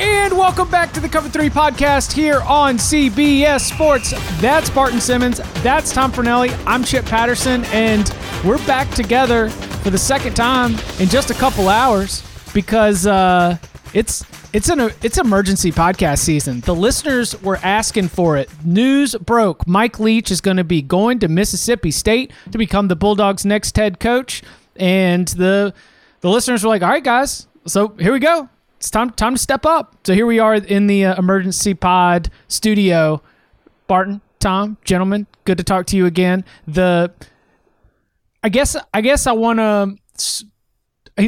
And welcome back to the Cover 3 podcast here on CBS Sports. That's Barton Simmons. That's Tom Fornelli. I'm Chip Patterson, and we're back together for the second time in just a couple hours because uh, it's it's an it's emergency podcast season. The listeners were asking for it. News broke. Mike Leach is going to be going to Mississippi State to become the Bulldogs' next head coach, and the the listeners were like, "All right, guys, so here we go it's time time to step up. So here we are in the uh, emergency pod studio. Barton, Tom, gentlemen, good to talk to you again. The I guess I guess I want to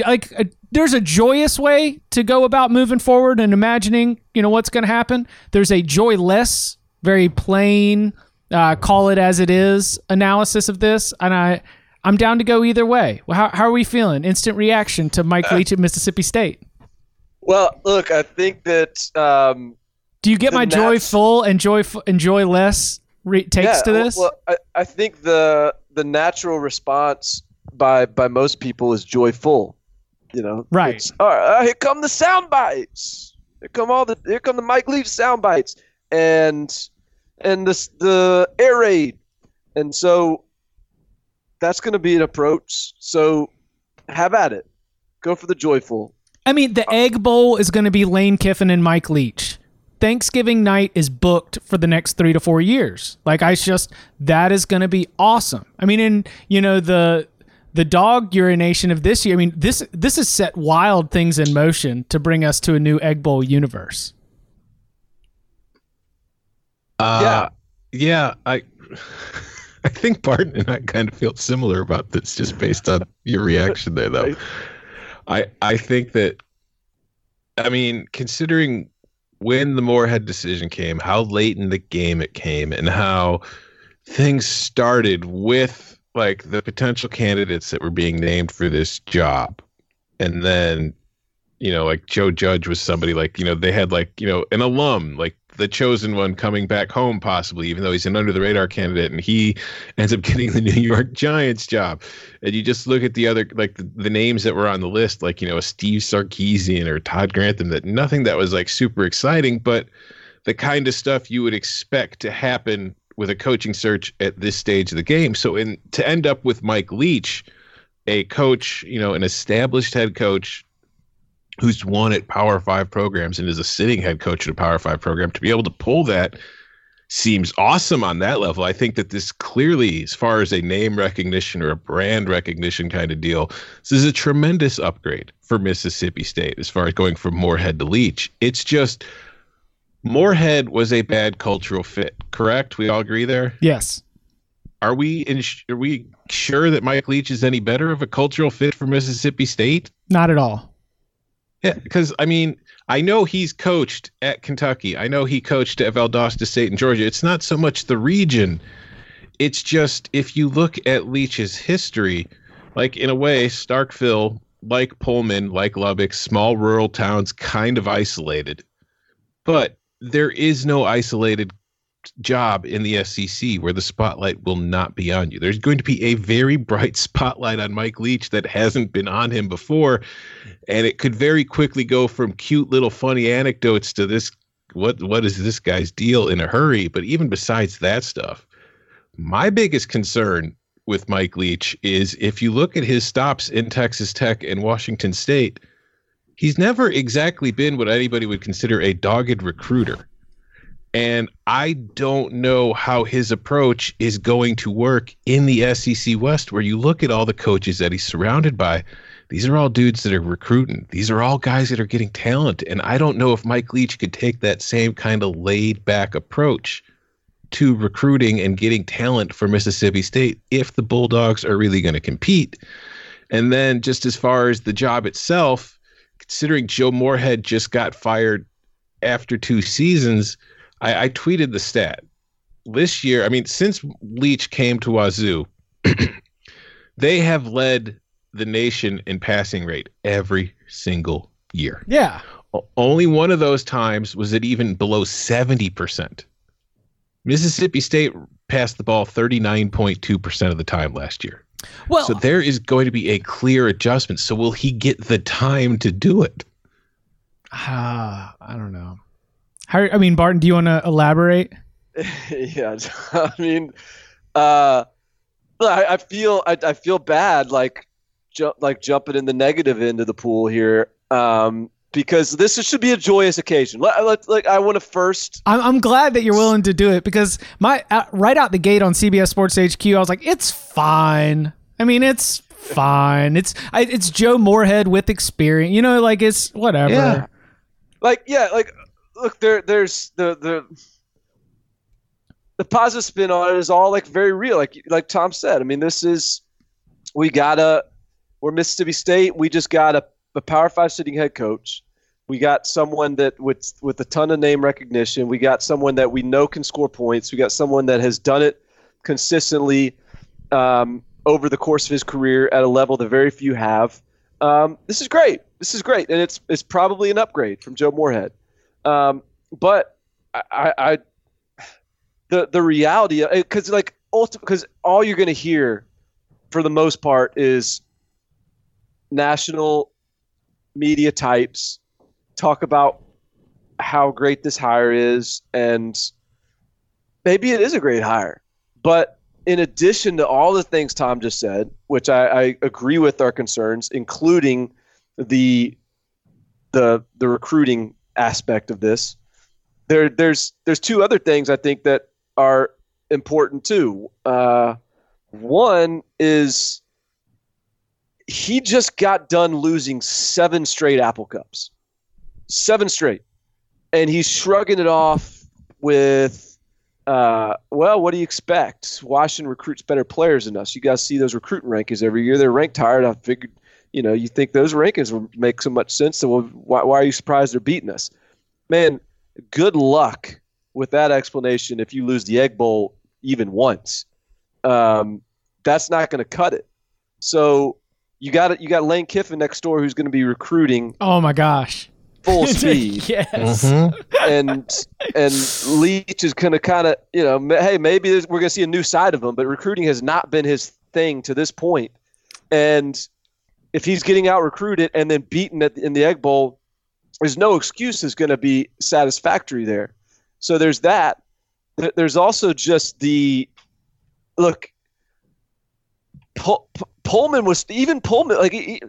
like uh, there's a joyous way to go about moving forward and imagining, you know, what's going to happen. There's a joyless, very plain, uh, call it as it is analysis of this, and I I'm down to go either way. Well, how how are we feeling? Instant reaction to Mike uh, Leach at Mississippi State. Well, look, I think that. Um, Do you get my Nats, joy full and joy and joy less re- takes yeah, to this? Well, I, I think the the natural response by by most people is joyful. You know, right? All right, uh, here come the sound bites. Here come all the here come the Mike Leach sound bites and and the the air raid, and so that's going to be an approach. So have at it. Go for the joyful. I mean, the Egg Bowl is going to be Lane Kiffin and Mike Leach. Thanksgiving night is booked for the next three to four years. Like I just that is going to be awesome. I mean, in you know the the dog urination of this year. I mean, this this has set wild things in motion to bring us to a new Egg Bowl universe. Uh, yeah, yeah. I I think Barton and I kind of feel similar about this, just based on your reaction there, though. I I think that I mean, considering when the Moorhead decision came, how late in the game it came, and how things started with like the potential candidates that were being named for this job, and then you know, like Joe Judge was somebody like you know they had like you know an alum like the chosen one coming back home, possibly, even though he's an under the radar candidate, and he ends up getting the New York Giants job. And you just look at the other, like the, the names that were on the list, like, you know, a Steve Sarkisian or Todd Grantham, that nothing that was like super exciting, but the kind of stuff you would expect to happen with a coaching search at this stage of the game. So, in to end up with Mike Leach, a coach, you know, an established head coach who's won at Power Five programs and is a sitting head coach at a Power Five program, to be able to pull that seems awesome on that level. I think that this clearly, as far as a name recognition or a brand recognition kind of deal, this is a tremendous upgrade for Mississippi State as far as going from Moorhead to Leach. It's just Moorhead was a bad cultural fit, correct? We all agree there? Yes. Are we in, are we sure that Mike Leach is any better of a cultural fit for Mississippi State? Not at all. Yeah, because I mean, I know he's coached at Kentucky. I know he coached at Valdosta State in Georgia. It's not so much the region. It's just if you look at Leach's history, like in a way, Starkville, like Pullman, like Lubbock, small rural towns, kind of isolated. But there is no isolated job in the SEC where the spotlight will not be on you. There's going to be a very bright spotlight on Mike Leach that hasn't been on him before. And it could very quickly go from cute little funny anecdotes to this what what is this guy's deal in a hurry? But even besides that stuff, my biggest concern with Mike Leach is if you look at his stops in Texas Tech and Washington State, he's never exactly been what anybody would consider a dogged recruiter And I don't know how his approach is going to work in the SEC West, where you look at all the coaches that he's surrounded by. These are all dudes that are recruiting. These are all guys that are getting talent. And I don't know if Mike Leach could take that same kind of laid back approach to recruiting and getting talent for Mississippi State if the Bulldogs are really going to compete. And then, just as far as the job itself, considering Joe Moorhead just got fired after two seasons, I, I tweeted the stat this year. I mean, since Leach came to Wazoo, they have led the nation in passing rate every single year. Yeah. Only one of those times was it even below 70%. Mississippi State passed the ball 39.2% of the time last year. Well, so there is going to be a clear adjustment. So will he get the time to do it? Uh, I don't know. How, I mean, Barton, do you want to elaborate? yeah, I mean, uh, I, I feel I, I feel bad like ju- like jumping in the negative end of the pool here. Um, because this should be a joyous occasion. Let, like I want to first. I'm, I'm glad that you're willing to do it because my uh, right out the gate on CBS Sports HQ, I was like, it's fine. I mean, it's fine. It's I, it's Joe Moorhead with experience. You know, like it's whatever. Yeah. Like yeah, like look there. There's the the the positive spin on it is all like very real. Like like Tom said. I mean, this is we gotta. We're Mississippi State. We just got a a Power Five sitting head coach. We got someone that with with a ton of name recognition. We got someone that we know can score points. We got someone that has done it consistently um, over the course of his career at a level that very few have. Um, this is great. This is great, and it's it's probably an upgrade from Joe Moorhead. Um, but I, I, the the reality because like because all you're to hear for the most part is national media types talk about how great this hire is and maybe it is a great hire. But in addition to all the things tom just said which i, I agree with our concerns including the the the recruiting aspect of this there there's there's two other things i think that are important too uh, one is he just got done losing seven straight Apple Cups, seven straight, and he's shrugging it off with, uh, "Well, what do you expect? Washington recruits better players than us. You guys see those recruiting rankings every year. They're ranked higher. I figured, you know, you think those rankings would make so much sense. So well, why, why are you surprised they're beating us? Man, good luck with that explanation. If you lose the Egg Bowl even once, um, that's not going to cut it. So you got it. You got Lane Kiffin next door who's going to be recruiting. Oh my gosh, full speed. yes. Mm-hmm. And and Leach is going to kind of you know hey maybe we're going to see a new side of him, but recruiting has not been his thing to this point. And if he's getting out recruited and then beaten at, in the Egg Bowl, there's no excuse is going to be satisfactory there. So there's that. There's also just the look. Pullman was even Pullman like he,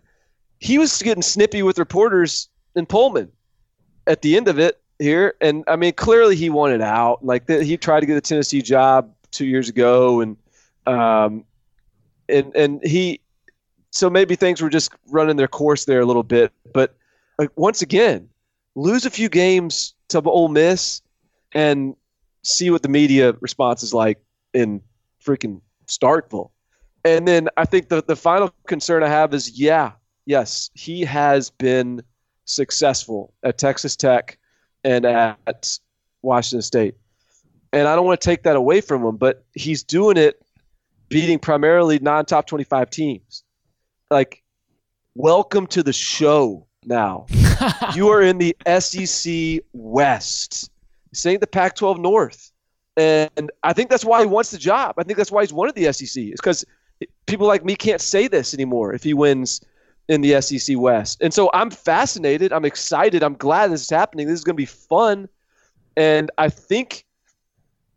he was getting snippy with reporters in Pullman at the end of it here, and I mean clearly he wanted out. Like the, he tried to get a Tennessee job two years ago, and um, and and he so maybe things were just running their course there a little bit. But like, once again, lose a few games to Ole Miss and see what the media response is like in freaking Starkville. And then I think the, the final concern I have is yeah, yes, he has been successful at Texas Tech and at Washington State. And I don't want to take that away from him, but he's doing it beating primarily non top 25 teams. Like, welcome to the show now. you are in the SEC West, saying the Pac 12 North. And I think that's why he wants the job. I think that's why he's wanted the SEC. It's because people like me can't say this anymore if he wins in the SEC West. And so I'm fascinated. I'm excited. I'm glad this is happening. This is going to be fun. And I think,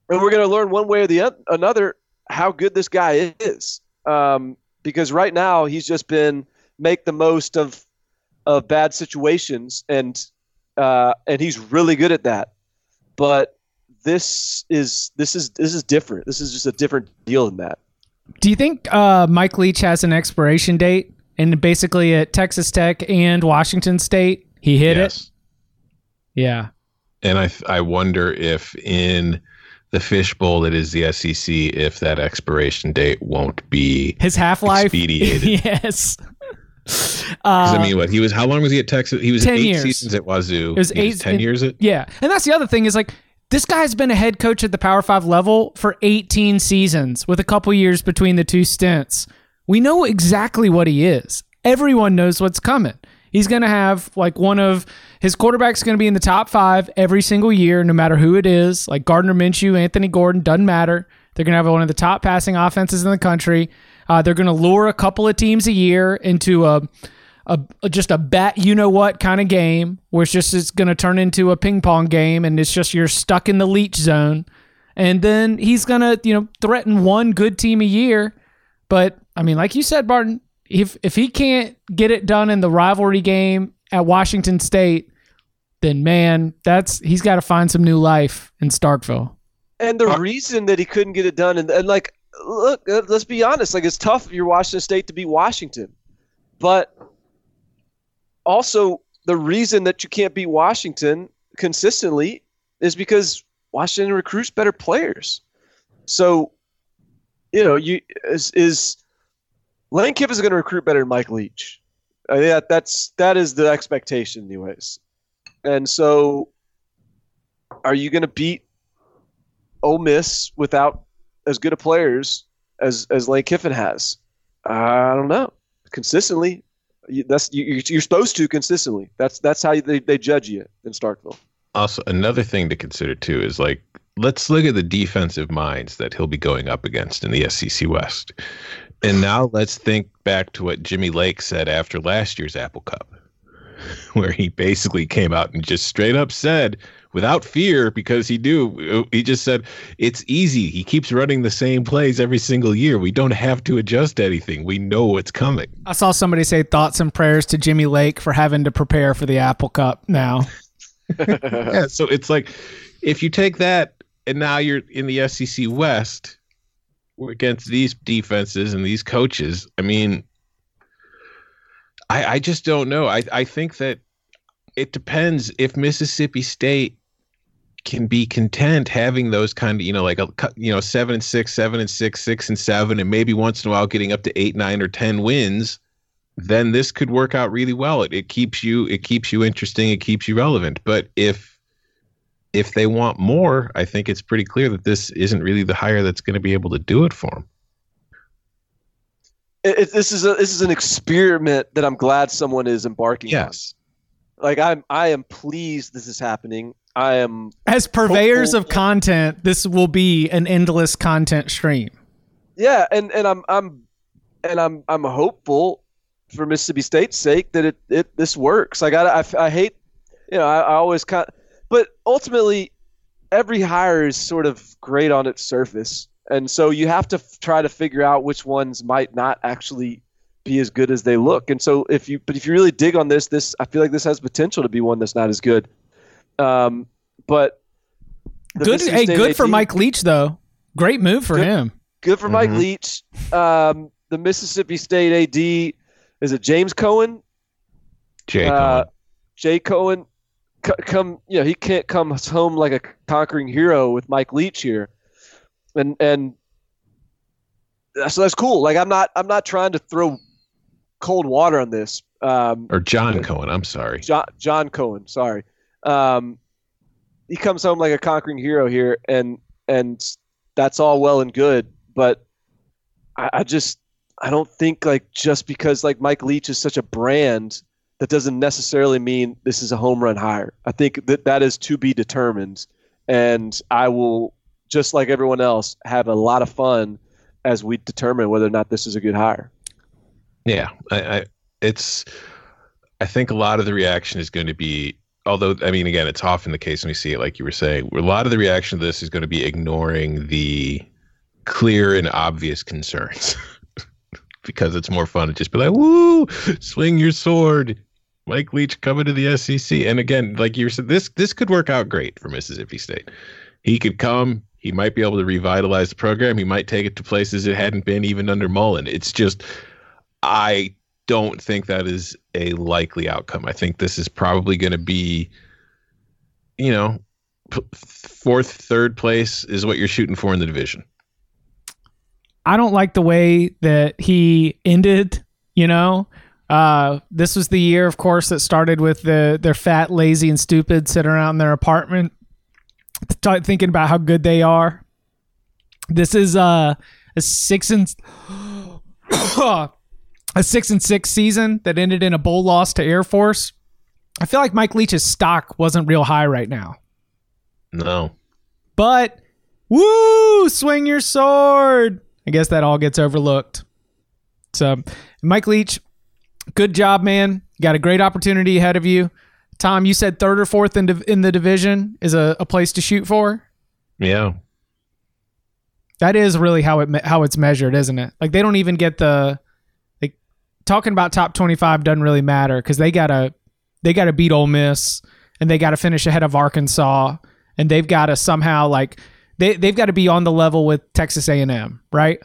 and we're going to learn one way or the another how good this guy is. Um, because right now he's just been make the most of of bad situations, and uh, and he's really good at that. But this is this is this is different. This is just a different deal than that. Do you think uh, Mike Leach has an expiration date? And basically at Texas Tech and Washington State, he hit yes. it. Yeah. And I I wonder if in the fishbowl that is the SEC, if that expiration date won't be His half life. expedited. yes. 'Cause, Uh, I mean, what he was? How long was he at Texas? He was 10 eight years. seasons at Wazoo. It was He eight- ten years at. Yeah. And that's the other thing is like this guy's been a head coach at the Power 5 level for 18 seasons with a couple years between the two stints. We know exactly what he is. Everyone knows what's coming. He's going to have like one of his quarterbacks going to be in the top 5 every single year no matter who it is. Like Gardner Minshew, Anthony Gordon, doesn't matter. They're going to have one of the top passing offenses in the country. Uh, they're going to lure a couple of teams a year into a a, just a bet you know what kind of game where it's just it's going to turn into a ping pong game and it's just you're stuck in the Leach zone and then he's going to you know threaten one good team a year but i mean like you said barton if if he can't get it done in the rivalry game at washington state then man that's he's got to find some new life in starkville And the reason that he couldn't get it done, and, and like, look, uh, let's be honest. Like, it's tough you're Washington State to beat Washington, but also the reason that you can't beat Washington consistently is because Washington recruits better players. So, you know, you is, is Lane Kiffin is going to recruit better than Mike Leach. Think that that's that is the expectation, anyways. And so, are you going to beat Ole Miss without as good of players as as Lane Kiffin has? I don't know. Consistently, that's you, you're you're supposed to consistently. That's that's how they, they judge you in Starkville. Also, another thing to consider too is like let's look at the defensive minds that he'll be going up against in the SEC West. And now let's think back to what Jimmy Lake said after last year's Apple Cup, where he basically came out and just straight up said, without fear, because he knew, he just said, it's easy. He keeps running the same plays every single year. We don't have to adjust anything. We know what's coming. i saw somebody say thoughts and prayers to jimmy lake for having to prepare for the apple cup now yeah, so it's like if you take that and now you're in the SEC West against these defenses and these coaches. I mean, I I just don't know. I I think that it depends if Mississippi State can be content having those kind of you know like a you know seven and six, seven and six, six and seven, and maybe once in a while getting up to eight, nine, or ten wins. Then this could work out really well. It, it keeps you it keeps you interesting. It keeps you relevant. But if if they want more, I think it's pretty clear that this isn't really the hire that's going to be able to do it for them. It, it- this is a this is an experiment that I'm glad someone is embarking on. Yes. on. Like I'm I am pleased this is happening. I am As purveyors of content, this will be an endless content stream. yeah, and and I'm I'm and I'm I'm hopeful for Mississippi State's sake that it, it this works. Like I, I, I hate, you know, I, I always kind, but ultimately, every hire is sort of great on its surface, and so you have to f- try to figure out which ones might not actually be as good as they look. And so if you, but if you really dig on this, this I feel like this has potential to be one that's not as good. Um, but Good, hey, State good for AD Mike Leach though. Great move for Good. him. Good for Mike Mhm. Leach. Um, the Mississippi State AD is it James Cohen? Jay Uh, Cohen. Jay Cohen, c- come you know he can't come home like a conquering hero with Mike Leach here, and and so that's cool. Like I'm not I'm not trying to throw cold water on this. Um, or John Cohen. I'm sorry. John, John Cohen, sorry. Um, he comes home like a conquering hero here, and and that's all well and good, but I, I just I don't think like just because like Mike Leach is such a brand that doesn't necessarily mean this is a home run hire. I think that that is to be determined, and I will just like everyone else have a lot of fun as we determine whether or not this is a good hire. Yeah, I, I it's I think a lot of the reaction is going to be although I mean again it's often the case when we see it like you were saying a lot of the reaction to this is going to be ignoring the clear and obvious concerns because it's more fun to just be like woo swing your sword Mike Leach coming to the SEC and again like you said this this could work out great for Mississippi State he could come. He might be able to revitalize the program. He might take it to places it hadn't been even under Mullen. It's just, I don't think that is a likely outcome. I think this is probably going to be, you know, fourth, third place is what you're shooting for in the division. I don't like the way that he ended, you know. Uh, this was the year, of course, that started with the they're fat, lazy, and stupid sitting around in their apartment t- thinking about how good they are. This is uh, a six and a six and six season that ended in a bowl loss to Air Force. I feel like Mike Leach's stock wasn't real high right now. No. But woo, swing your sword. I guess that all gets overlooked. So, Mike Leach, good job, man. You got a great opportunity ahead of you. Tom, you said third or fourth in, div- in the division is a, a place to shoot for. Yeah. That is really how it me- how it's measured, isn't it? Like they don't even get the like talking about top twenty five doesn't really matter because they gotta they gotta beat Ole Miss and they gotta finish ahead of Arkansas and they've got to somehow like they they've got to be on the level with Texas A and M, right?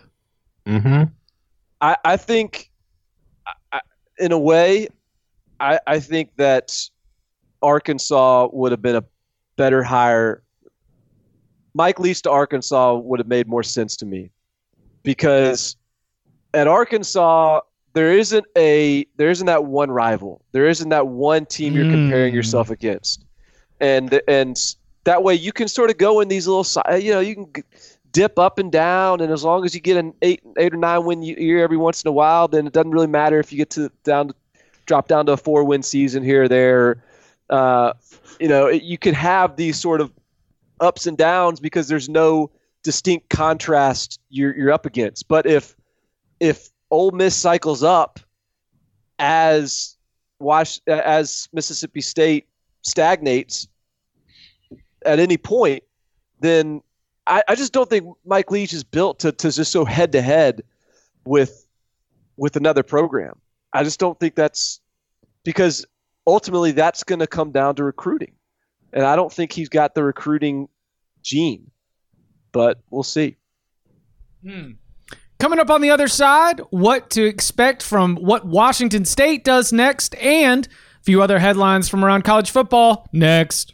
Mm-hmm. I, I think, I, in a way, I, I think that Arkansas would have been a better hire. Mike Leach to Arkansas would have made more sense to me because at Arkansas there isn't a there isn't that one rival. There isn't that one team you're comparing Mm. yourself against, and and that way you can sort of go in these little you know you can dip up and down, and as long as you get an eight eight or nine win year every once in a while, then it doesn't really matter if you get to down drop down to a four win season here or there. Uh, you know, it, you can have these sort of ups and downs because there's no distinct contrast you're you're up against. But if if Ole Miss cycles up as Wash as Mississippi State stagnates at any point, then I, I just don't think Mike Leach is built to, to just so head to head with with another program. I just don't think that's because ultimately that's going to come down to recruiting, and I don't think he's got the recruiting gene. But we'll see. Hmm. Coming up on the other side, what to expect from what Washington State does next, and a few other headlines from around college football next.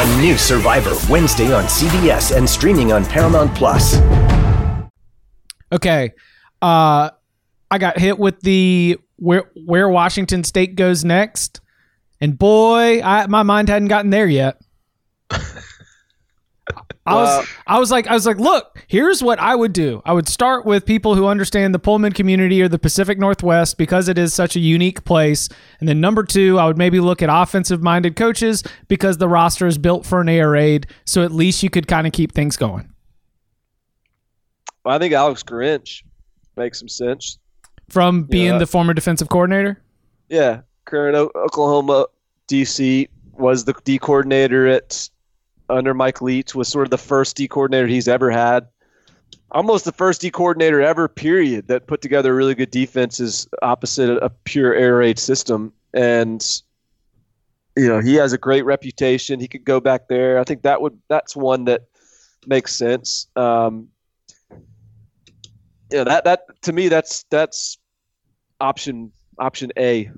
A new Survivor Wednesday on CBS and streaming on Paramount Plus. Okay. Uh I got hit with the where where Washington State goes next. And boy, I my mind hadn't gotten there yet. I Well- was I was like I was like, look, here's what I would do. I would start with people who understand the Pullman community or the Pacific Northwest because it is such a unique place. And then number two, I would maybe look at offensive minded coaches because the roster is built for an air raid. So at least you could kind of keep things going. Well, I think Alex Grinch makes some sense. From being Yeah. the former defensive coordinator. Yeah, current o- Oklahoma DC was the D coordinator at under Mike Leach. Was sort of the first D coordinator he's ever had. Almost the first D coordinator ever. Period. That put together really good defenses opposite a, pure air raid system. And you know he has a great reputation. He could go back there. I think that would that's one that makes sense. Um, yeah, that that to me that's that's option option A,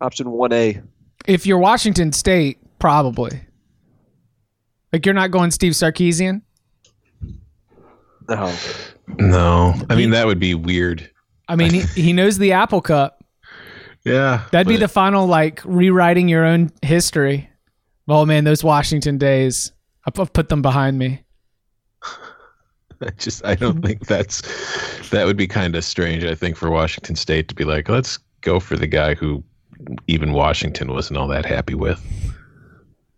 option one A. If you're Washington State, probably. Like you're not going Steve Sarkisian. No. No, I mean that would be weird. I mean, he, he knows the Apple Cup. Yeah, That'd be the final like rewriting your own history. Oh man, those Washington days. I've I've put them behind me. I just I don't think that's that would be kind of strange. I think for Washington State to be like, let's go for the guy who even Washington wasn't all that happy with.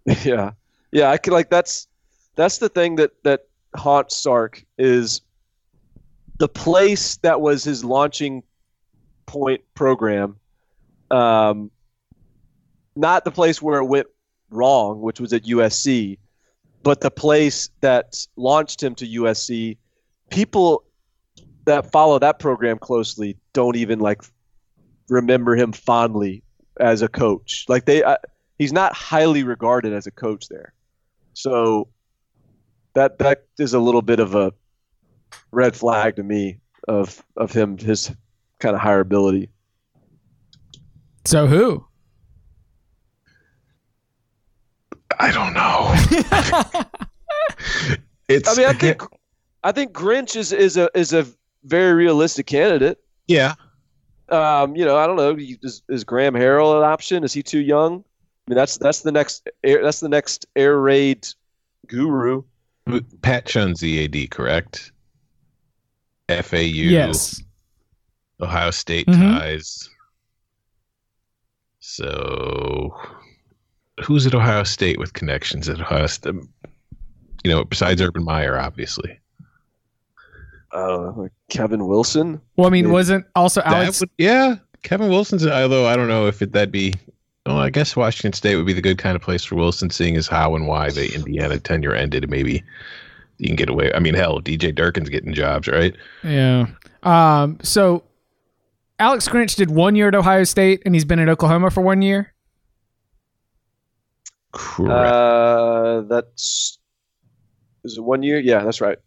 Yeah, yeah. I could like that's that's the thing that that haunts Sark is the place that was his launching point program. Um, not the place where it went wrong, which was at USC, but the place that launched him to USC. People that follow that program closely don't even like remember him fondly as a coach. Like they, I, he's not highly regarded as a coach there. So that that is a little bit of a red flag to me of of him his kind of higher ability. So who? I don't know. it's I mean, I think I think Grinch is is a is a very realistic candidate. yeah. Um, you know, I don't know. Is, is Graham Harrell an option? Is he too young? I mean, that's that's the next air, that's the next air raid guru. Pat Chun's EAD, correct? FAU, Yes. Ohio State Mhm. ties. So, who's at Ohio State with connections at Ohio State? You know, besides Urban Meyer, obviously. Uh, Kevin Wilson. Well, I mean, Yeah. wasn't also Alex? would- yeah, Kevin Wilson's. Although I don't know if it, that'd be. Oh, I guess Washington State would be the good kind of place for Wilson, seeing as how and why the Indiana tenure ended. Maybe you can get away. I mean, hell, DJ Durkin's getting jobs, right? yeah. Um. So, Alex Grinch did one year at Ohio State, and he's been at Oklahoma for one year. Correct. Uh, that's is it one year? Yeah, that's right.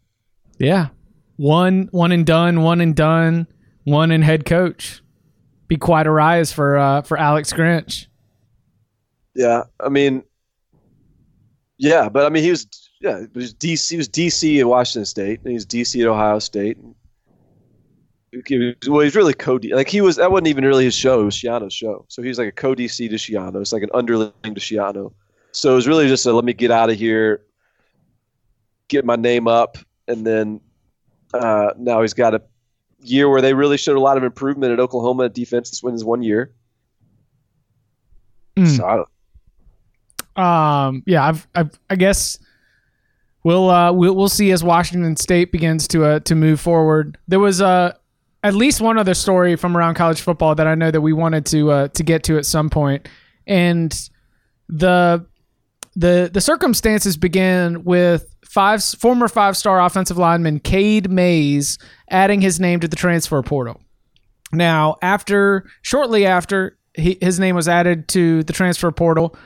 Yeah. One one and done, one and done, one and head coach. Be quite a rise for uh for Alex Grinch. Yeah, I mean, yeah, but I mean, he was yeah, he was DC. He was DC at Washington State, and he's DC at Ohio State. He was- Well, he's really co like he was. That wasn't even really his show. It was Schiano's show. So he was like a co DC to Schiano. It's like an underling to Schiano. So it was really just a let me get out of here, get my name up, and then uh, now he's got a year where they really showed a lot of improvement at Oklahoma defense. This wins one year. Mm. So I don't, Um, yeah, I've, I've, I guess we'll uh, we'll we'll see as Washington State begins to uh, to move forward. There was uh, at least one other story from around college football that I know that we wanted to uh, to get to at some point, and the the the circumstances begin with five former five star offensive lineman Cade Mays adding his name to the transfer portal. Now, after shortly after he, his name was added to the transfer portal,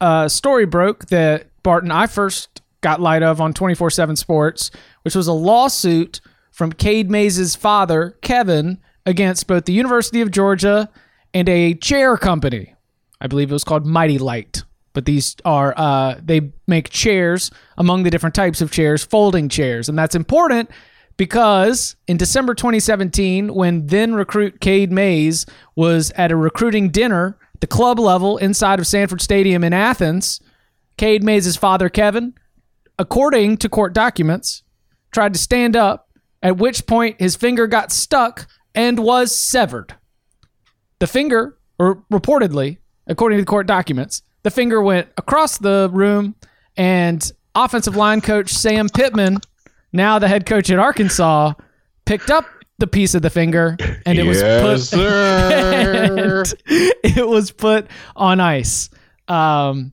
a story broke that Barton I first got light of on 24/7 Sports, which was a lawsuit from Cade Mays' father, Kevin, against both the University of Georgia and a chair company. I believe it was called Mity-Lite. But these are uh, they make chairs among the different types of chairs, folding chairs, and that's important because in December 2017, when then recruit Cade Mays was at a recruiting dinner the club level inside of Sanford Stadium in Athens, Cade Mays' father, Kevin, according to court documents, tried to stand up, at which point his finger got stuck and was severed. The finger, or reportedly, according to the court documents, the finger went across the room, and offensive line coach Sam Pittman, now the head coach at Arkansas, picked up the piece of the finger and it was put sir. and it was put on ice. Um,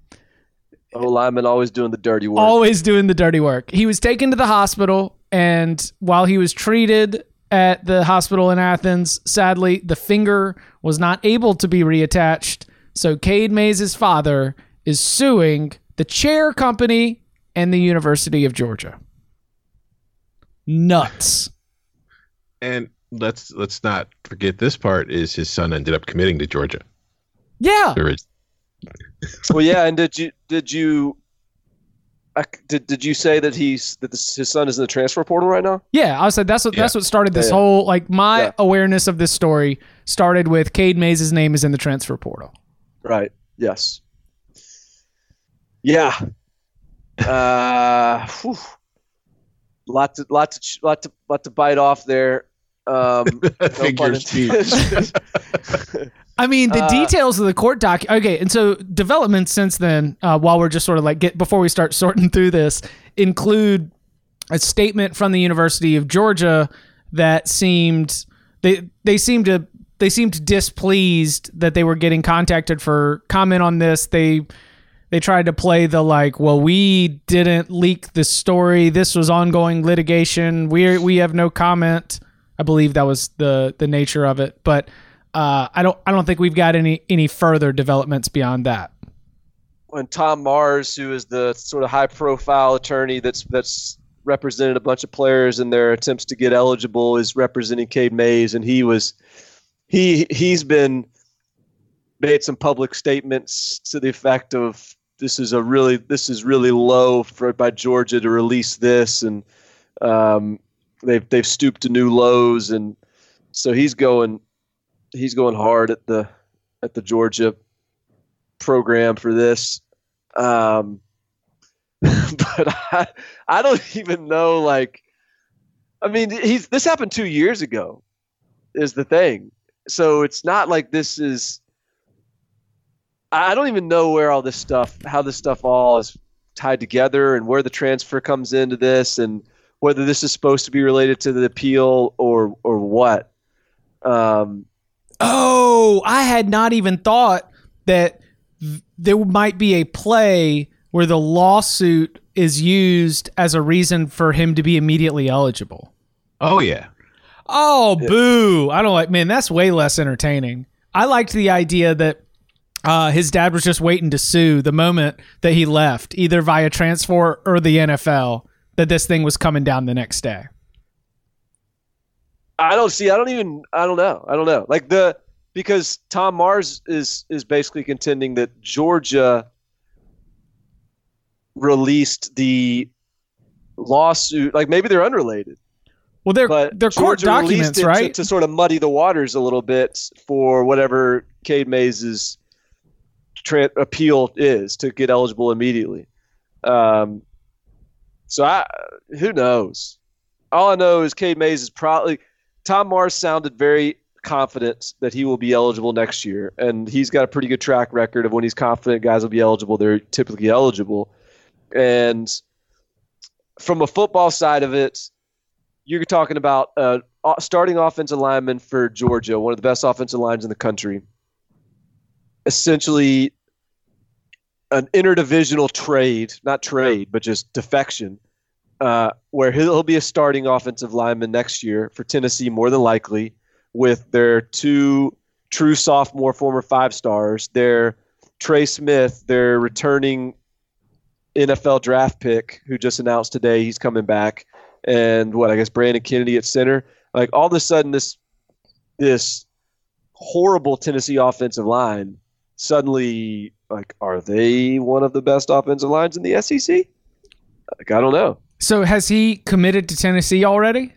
O lineman always doing the dirty work. always doing the dirty work. He was taken to the hospital, and while he was treated at the hospital in Athens, sadly, the finger was not able to be reattached. So Cade Mays' father is suing the chair company and the University of Georgia. Nuts. And let's let's not forget this part is his son ended up committing to Georgia. Yeah. There is well, yeah, and did you did you? Did did you say that he's that this, his son is in the transfer portal right now? Yeah, I said that's what that's what started this Yeah. whole like my Yeah. awareness of this story started with Cade Mays' name is in the transfer portal. Right. Yes. Yeah. Uh, whew. lot to lot to lot to lot to bite off there. Um, no pun Figure of speech. intended. I mean, the Uh, details of the court doc. Okay, and so developments since then, uh, while we're just sort of like get before we start sorting through this, include a statement from the University of Georgia that seemed they they seemed to they seemed displeased that they were getting contacted for comment on this. They they tried to play the like, well, we didn't leak the story. This was ongoing litigation. We we have no comment. I believe that was the the nature of it, but uh, I don't I don't think we've got any any further developments beyond that. when Tom Mars, who is the sort of high profile attorney that's that's represented a bunch of players in their attempts to get eligible, is representing Cade Mays, and he was he he's been made some public statements to the effect of this is a really this is really low for by Georgia to release this, and um, they've they've stooped to new lows, and so he's going he's going hard at the at the Georgia program for this. Um, but I, I don't even know. Like, I mean, he's this happened two years ago, is the thing. So it's not like this is. I don't even know where all this stuff, how this stuff all is tied together, and where the transfer comes into this, and whether this is supposed to be related to the appeal or or what. Um, Oh, I had not even thought that th- there might be a play where the lawsuit is used as a reason for him to be immediately eligible. Oh yeah. Oh, boo. I don't like, man, that's way less entertaining. I liked the idea that uh, his dad was just waiting to sue the moment that he left, either via transfer or the NFL, that this thing was coming down the next day. I don't see. I don't even. I don't know. I don't know. Like the because Tom Mars is is basically contending that Georgia released the lawsuit. Like maybe they're unrelated, Well, they're, but they're court Georgia documents, right? To, to sort of muddy the waters a little bit for whatever Cade Mays's tra- appeal is to get eligible immediately. Um, so I, who knows? All I know is Cade Mays is probably Tom Mars sounded very confident that he will be eligible next year, and he's got a pretty good track record of when he's confident guys will be eligible, they're typically eligible. And from a football side of it, you're talking about uh, starting offensive lineman for Georgia, one of the best offensive lines in the country. Essentially, an interdivisional trade, not trade, but just defection, uh, where he'll, he'll be a starting offensive lineman next year for Tennessee, more than likely, with their two true sophomore former five stars, their Trey Smith, their returning NFL draft pick, who just announced today he's coming back, and what I guess Brandon Kennedy at center. Like all of a sudden, this this horrible Tennessee offensive line suddenly like are they one of the best offensive lines in the SEC? Like I don't know. So has he committed to Tennessee already?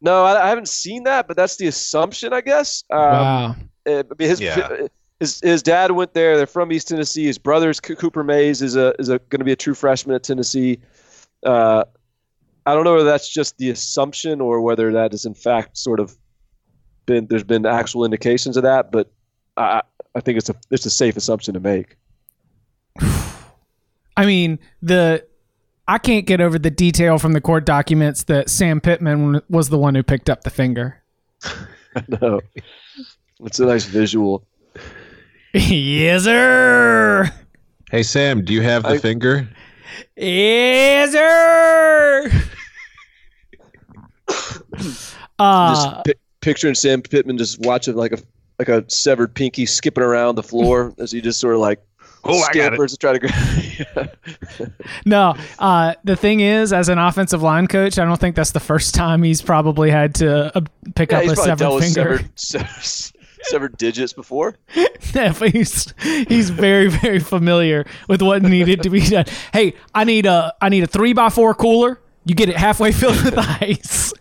No, I, I haven't seen that, but that's the assumption, I guess. Um, wow. I mean, his, Yeah. his his dad went there. They're from East Tennessee. His brother's Cooper Mays is a is a going to be a true freshman at Tennessee. Uh, I don't know whether that's just the assumption or whether that is in fact sort of been there's been actual indications of that, but I I think it's a it's a safe assumption to make. I mean, the I can't get over the detail from the court documents that Sam Pittman was the one who picked up the finger. no, it's a nice visual. yes, sir. Hey Sam, do you have the I- finger? Yes, sir. uh, just pi- picturing Sam Pittman just watching like a like a severed pinky skipping around the floor as he just sort of like Oh, I got it. scampers to try to grab. no, uh, the thing is, as an offensive line coach, I don't think that's the first time he's probably had to uh, pick yeah, up a severed finger. severed, se- severed digits before. Yeah, but he's he's very very familiar with what needed to be done. Hey, I need a I need a three by four cooler. You get it halfway filled with ice.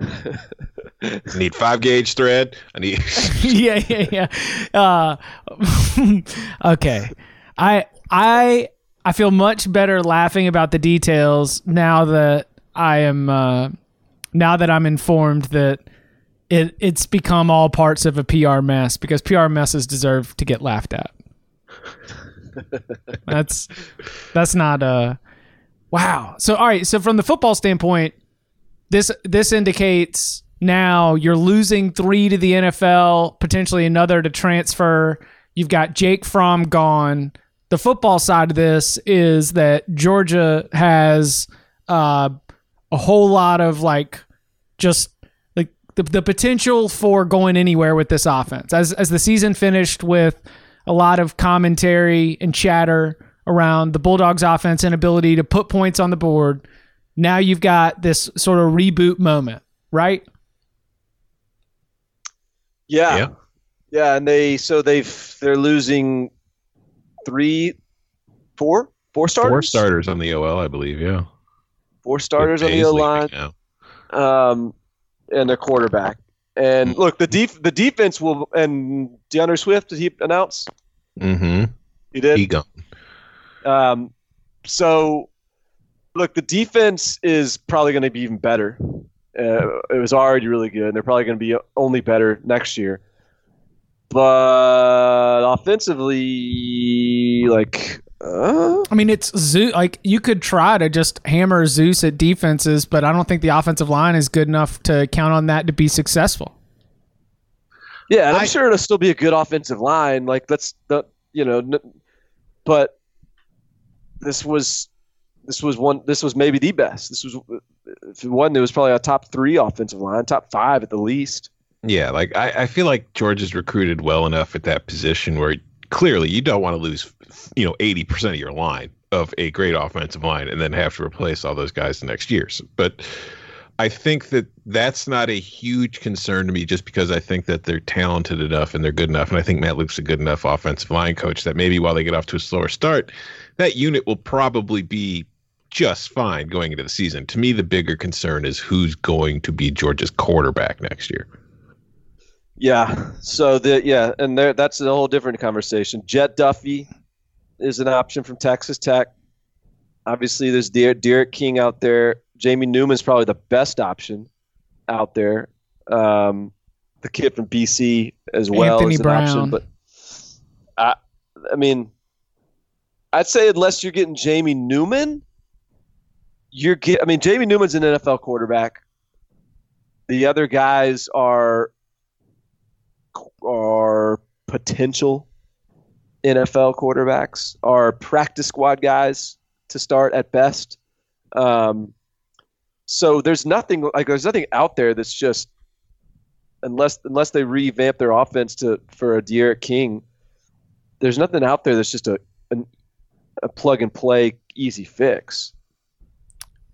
I need five gauge thread. I need. yeah, yeah, yeah. Uh, okay, I I I feel much better laughing about the details now that I am uh, now that I'm informed that it it's become all parts of a PR mess because PR messes deserve to get laughed at. that's that's not uh wow. So all right, so from the football standpoint, this this indicates now you're losing 3 to the NFL, potentially another to transfer. You've got Jake Fromm gone. The football side of this is that Georgia has uh, a whole lot of like just like the, the potential for going anywhere with this offense. As as the season finished with a lot of commentary and chatter around the Bulldogs offense and ability to put points on the board, now you've got this sort of reboot moment, right? Yeah. yeah. Yeah, and they so they've they're losing three four four starters? Four starters on the OL, I believe, yeah. Four starters on the O line. Um and a quarterback. And mm-hmm. look, the def- the defense will and D'Andre Swift did he announce? Mm-hmm. He did. He gone. Um, so look, the defense is probably going to be even better. Uh, it was already really good, and they're probably going to be only better next year. But offensively, like uh, I mean, it's Zeus. Like you could try to just hammer Zeus at defenses, but I don't think the offensive line is good enough to count on that to be successful. Yeah, and I'm I, sure it'll still be a good offensive line. Like that's the you know, but this was this was one. This was maybe the best. This was if it wasn't, it was probably a top three offensive line, top five at the least. Yeah, like I, I feel like George is recruited well enough at that position where clearly you don't want to lose, you know, 80% of your line of a great offensive line and then have to replace all those guys the next years. But I think that that's not a huge concern to me just because I think that they're talented enough and they're good enough. And I think Matt Luke's a good enough offensive line coach that maybe while they get off to a slower start, that unit will probably be just fine going into the season. To me, the bigger concern is who's going to be Georgia's quarterback next year. Yeah. So the yeah, and there that's a whole different conversation. Jett Duffey is an option from Texas Tech. Obviously, there's D'Eriq King out there. Jamie Newman's probably the best option out there. Um, the kid from BC as well Anthony is an Brown. option, but I, I mean, I'd say unless you're getting Jamie Newman, you're get. I mean, Jamie Newman's an NFL quarterback. The other guys are are potential NFL quarterbacks, are practice squad guys to start at best. Um, so there's nothing like there's nothing out there that's just unless unless they revamp their offense to for a D'Eriq King. There's nothing out there that's just a, a plug and play easy fix.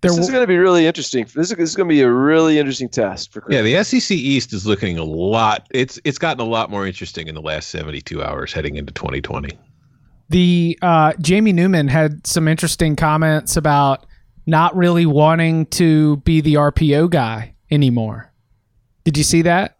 There this is going to be really interesting. This is, this is going to be a really interesting test for. Chris. Yeah, the SEC East is looking a lot. It's it's gotten a lot more interesting in the last seventy two hours heading into twenty twenty. The uh, Jamie Newman had some interesting comments about not really wanting to be the RPO guy anymore. Did you see that?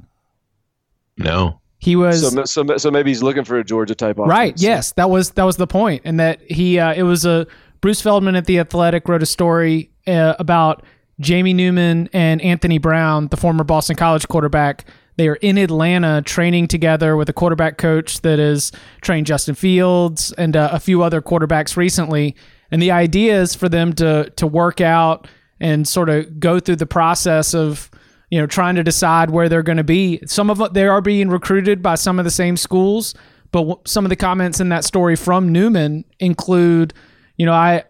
No. He was so, so, so maybe he's looking for a Georgia type offense. Right. Yes, that was that was the point, and that he uh, it was a Bruce Feldman at the Athletic wrote a story uh, about Jamie Newman and Anthony Brown, the former Boston College quarterback. They are in Atlanta training together with a quarterback coach that has trained Justin Fields and uh, a few other quarterbacks recently. And the idea is for them to to work out and sort of go through the process of you know trying to decide where they're going to be. Some of them, they are being recruited by some of the same schools, but some of the comments in that story from Newman include, you know, I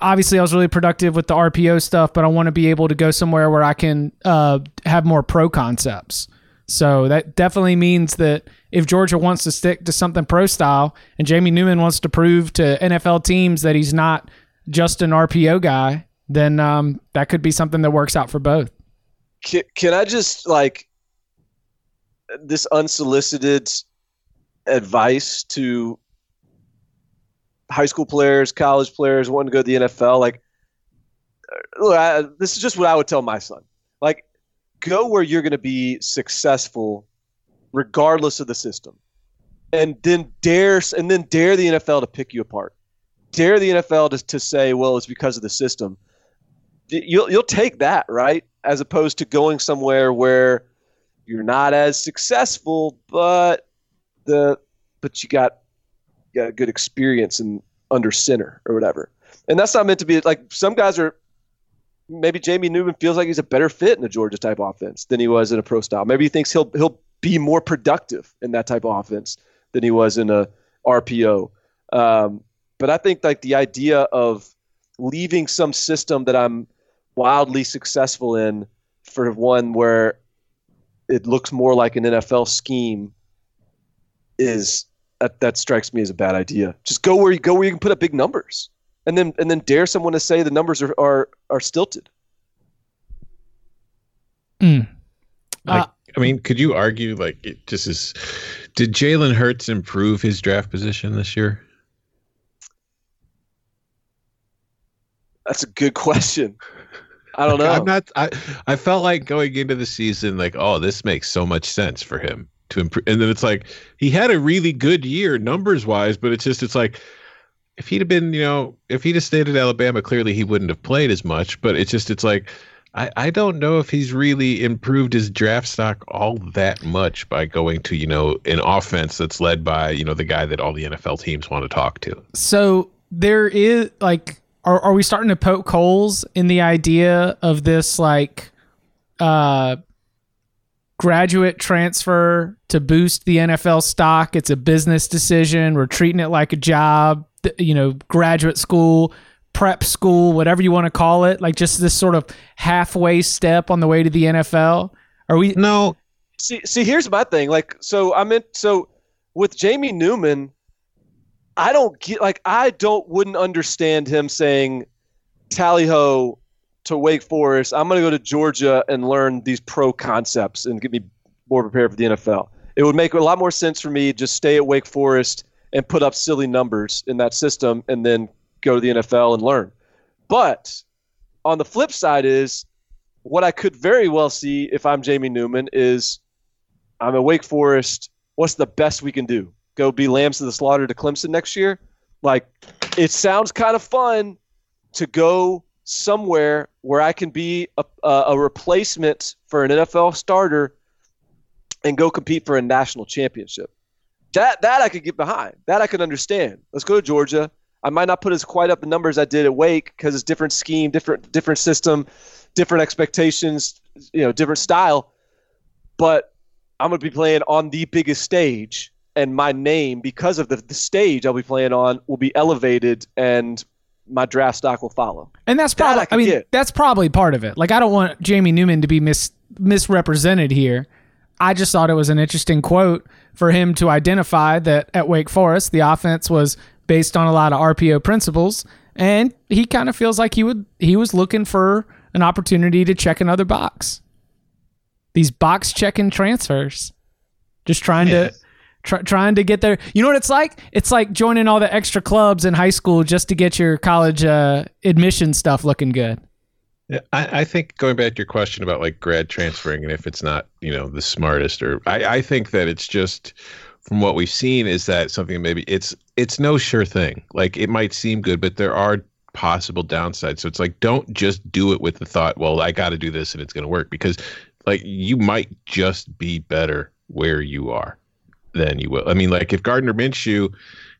obviously I was really productive with the RPO stuff, but I want to be able to go somewhere where I can uh, have more pro concepts. So that definitely means that if Georgia wants to stick to something pro style and Jamie Newman wants to prove to NFL teams that he's not just an RPO guy, then um, that could be something that works out for both. Can, can I just like this unsolicited advice to high school players, college players wanting to go to the NFL. Like, uh, look, I, this is just what I would tell my son. Like, go where you're going to be successful, regardless of the system, and then dare and then dare the NFL to pick you apart. Dare the NFL to, to say, well, it's because of the system. You'll you'll take that right, as opposed to going somewhere where you're not as successful, but the but you got got a good experience and under center or whatever. And that's not meant to be like some guys are maybe Jamie Newman feels like he's a better fit in a Georgia type offense than he was in a pro style. Maybe he thinks he'll he'll be more productive in that type of offense than he was in a RPO. Um, but I think like the idea of leaving some system that I'm wildly successful in for one where it looks more like an NFL scheme is that, that strikes me as a bad idea. Just go where you go where you can put up big numbers, and then and then dare someone to say the numbers are are, are stilted. Mm. Like, uh, I mean, could you argue like it just is? Did Jalen Hurts improve his draft position this year? That's a good question. I don't know. I'm not. I I felt like going into the season like, oh, this makes so much sense for him to improve, and then it's like he had a really good year numbers wise, but it's just it's like if he'd have been, you know, if he'd have stayed at Alabama, clearly he wouldn't have played as much. But it's just it's like I I don't know if he's really improved his draft stock all that much by going to you know an offense that's led by you know the guy that all the NFL teams want to talk to. So there is like are are we starting to poke holes in the idea of this like uh graduate transfer to boost the NFL stock? It's a business decision. We're treating it like a job, you know, graduate school, prep school, whatever you want to call it, like just this sort of halfway step on the way to the NFL. Are we No. See see here's my thing. Like so I'm in so with Jamie Newman I don't get like I don't wouldn't understand him saying tally ho to Wake Forest. I'm going to go to Georgia and learn these pro concepts and get me more prepared for the NFL. It would make a lot more sense for me just stay at Wake Forest and put up silly numbers in that system and then go to the NFL and learn. But on the flip side is what I could very well see if I'm Jamie Newman is I'm at Wake Forest. What's the best we can do? go be lambs to the slaughter to Clemson next year. Like, it sounds kind of fun to go somewhere where I can be a, a replacement for an NFL starter and go compete for a national championship. That that I could get behind. That I could understand. Let's go to Georgia. I might not put as quite up the numbers I did at Wake because it's different scheme, different different system, different expectations, you know, different style. But I'm going to be playing on the biggest stage and my name because of the, the stage I'll be playing on will be elevated and my draft stock will follow. And that's probably that I, I, mean get. that's probably part of it. Like I don't want Jamie Newman to be mis misrepresented here. I just thought it was an interesting quote for him to identify that at Wake Forest the offense was based on a lot of RPO principles and he kind of feels like he would he was looking for an opportunity to check another box. These box checking transfers. Just trying to Try, trying to get there. You know what it's like? It's like joining all the extra clubs in high school just to get your college uh, admission stuff looking good. I, I, think going back to your question about like grad transferring and if it's not, you know, the smartest or I, I think that it's just from what we've seen is that something maybe it's it's no sure thing. Like it might seem good, but there are possible downsides. So it's like don't just do it with the thought, well, I got to do this and it's going to work because like you might just be better where you are than you will. I mean, like if Gardner Minshew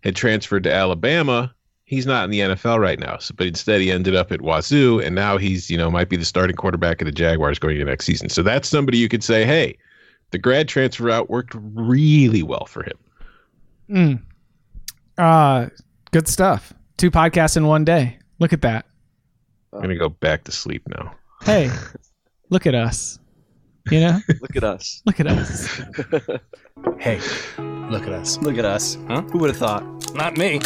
had transferred to Alabama, he's not in the NFL right now. So, but instead, he ended up at Wazoo, and now he's you know might be the starting quarterback of the Jaguars going into next season. So that's somebody you could say, hey, the grad transfer route worked really well for him. Mm. Uh, good stuff. Two podcasts in one day. Look at that. I'm gonna go back to sleep now. Hey, look at us. You know? look at us. Look at us. hey, look at us. Look at us. Huh? Who would have thought? Not me.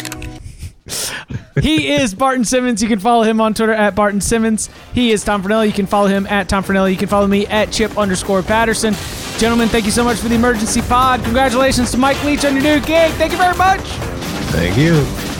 he is Barton Simmons. You can follow him on Twitter at Barton Simmons. He is Tom Fornelli. You can follow him at Tom Fornelli. You can follow me at Chip underscore Patterson. Gentlemen, thank you so much for the emergency pod. Congratulations to Mike Leach on your new gig. Thank you very much. Thank you.